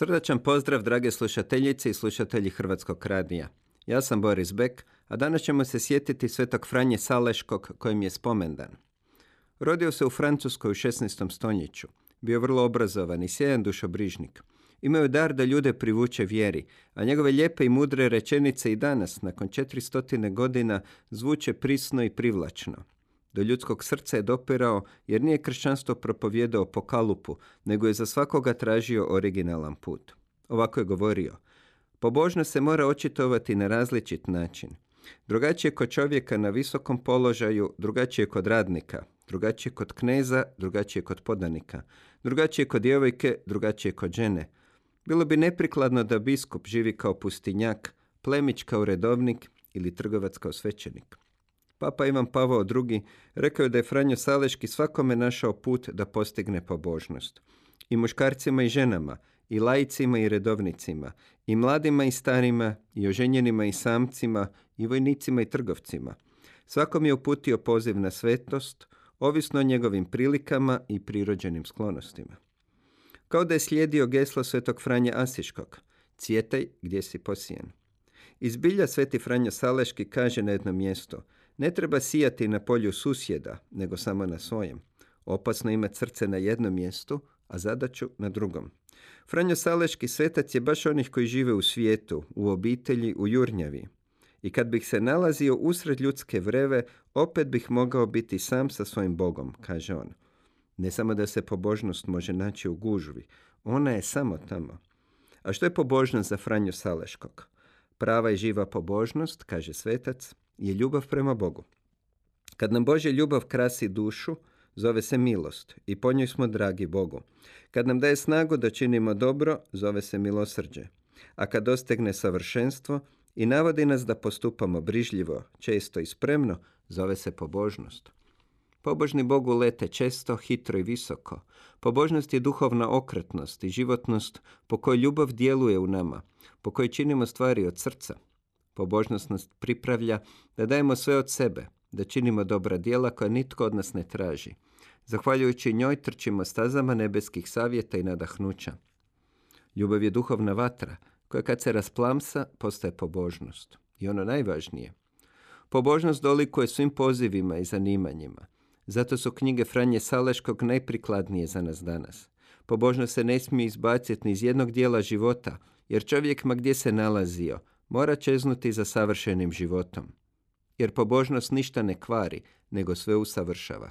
Srdačan pozdrav, drage slušateljice i slušatelji Hrvatskog radija. Ja sam Boris Bek, a danas ćemo se sjetiti svetog Franje Saleškog kojim je spomendan. Rodio se u Francuskoj u 16. stoljeću. Bio vrlo obrazovan i sjejan dušobrižnik. Imao je dar da ljude privuče vjeri, a njegove lijepe i mudre rečenice i danas, nakon 400 godina, zvuče prisno i privlačno. Do ljudskog srca je dopirao jer nije kršćanstvo propovjedao po kalupu, nego je za svakoga tražio originalan put. Ovako je govorio. Pobožnost se mora očitovati na različit način. Drugačije kod čovjeka na visokom položaju, drugačije kod radnika, drugačije kod kneza, drugačije kod podanika, drugačije kod djevojke, drugačije kod žene. Bilo bi neprikladno da biskup živi kao pustinjak, plemić kao redovnik ili trgovac kao svećenik. Papa Ivan Pavao II. rekao je da je Franjo Saleški svakome našao put da postigne pobožnost. I muškarcima i ženama, i lajcima i redovnicima, i mladima i starima, i oženjenima i samcima, i vojnicima i trgovcima. Svakom je uputio poziv na svetost, ovisno o njegovim prilikama i prirođenim sklonostima. Kao da je slijedio geslo svetog Franja Asiškog, cvjetaj gdje si posijen. Izbilja sveti Franjo Saleški kaže na jednom mjestu – ne treba sijati na polju susjeda, nego samo na svojem. Opasno imati srce na jednom mjestu, a zadaću na drugom. Franjo Saleški svetac je baš onih koji žive u svijetu, u obitelji, u jurnjavi. I kad bih se nalazio usred ljudske vreve, opet bih mogao biti sam sa svojim Bogom, kaže on. Ne samo da se pobožnost može naći u gužvi, ona je samo tamo. A što je pobožnost za Franju Saleškog? Prava i živa pobožnost, kaže svetac, je ljubav prema Bogu. Kad nam Božja ljubav krasi dušu, zove se milost i po njoj smo dragi Bogu. Kad nam daje snagu da činimo dobro, zove se milosrđe. A kad dostegne savršenstvo i navodi nas da postupamo brižljivo, često i spremno, zove se pobožnost. Pobožni Bogu lete često, hitro i visoko. Pobožnost je duhovna okretnost i životnost po kojoj ljubav djeluje u nama, po kojoj činimo stvari od srca. Pobožnost nas pripravlja da dajemo sve od sebe, da činimo dobra djela koja nitko od nas ne traži. Zahvaljujući njoj trčimo stazama nebeskih savjeta i nadahnuća. Ljubav je duhovna vatra koja kad se rasplamsa postaje pobožnost. I ono najvažnije. Pobožnost dolikuje svim pozivima i zanimanjima. Zato su knjige Franje Saleškog najprikladnije za nas danas. Pobožnost se ne smije izbaciti ni iz jednog dijela života, jer čovjek ma gdje se nalazio, mora čeznuti za savršenim životom. Jer pobožnost ništa ne kvari, nego sve usavršava.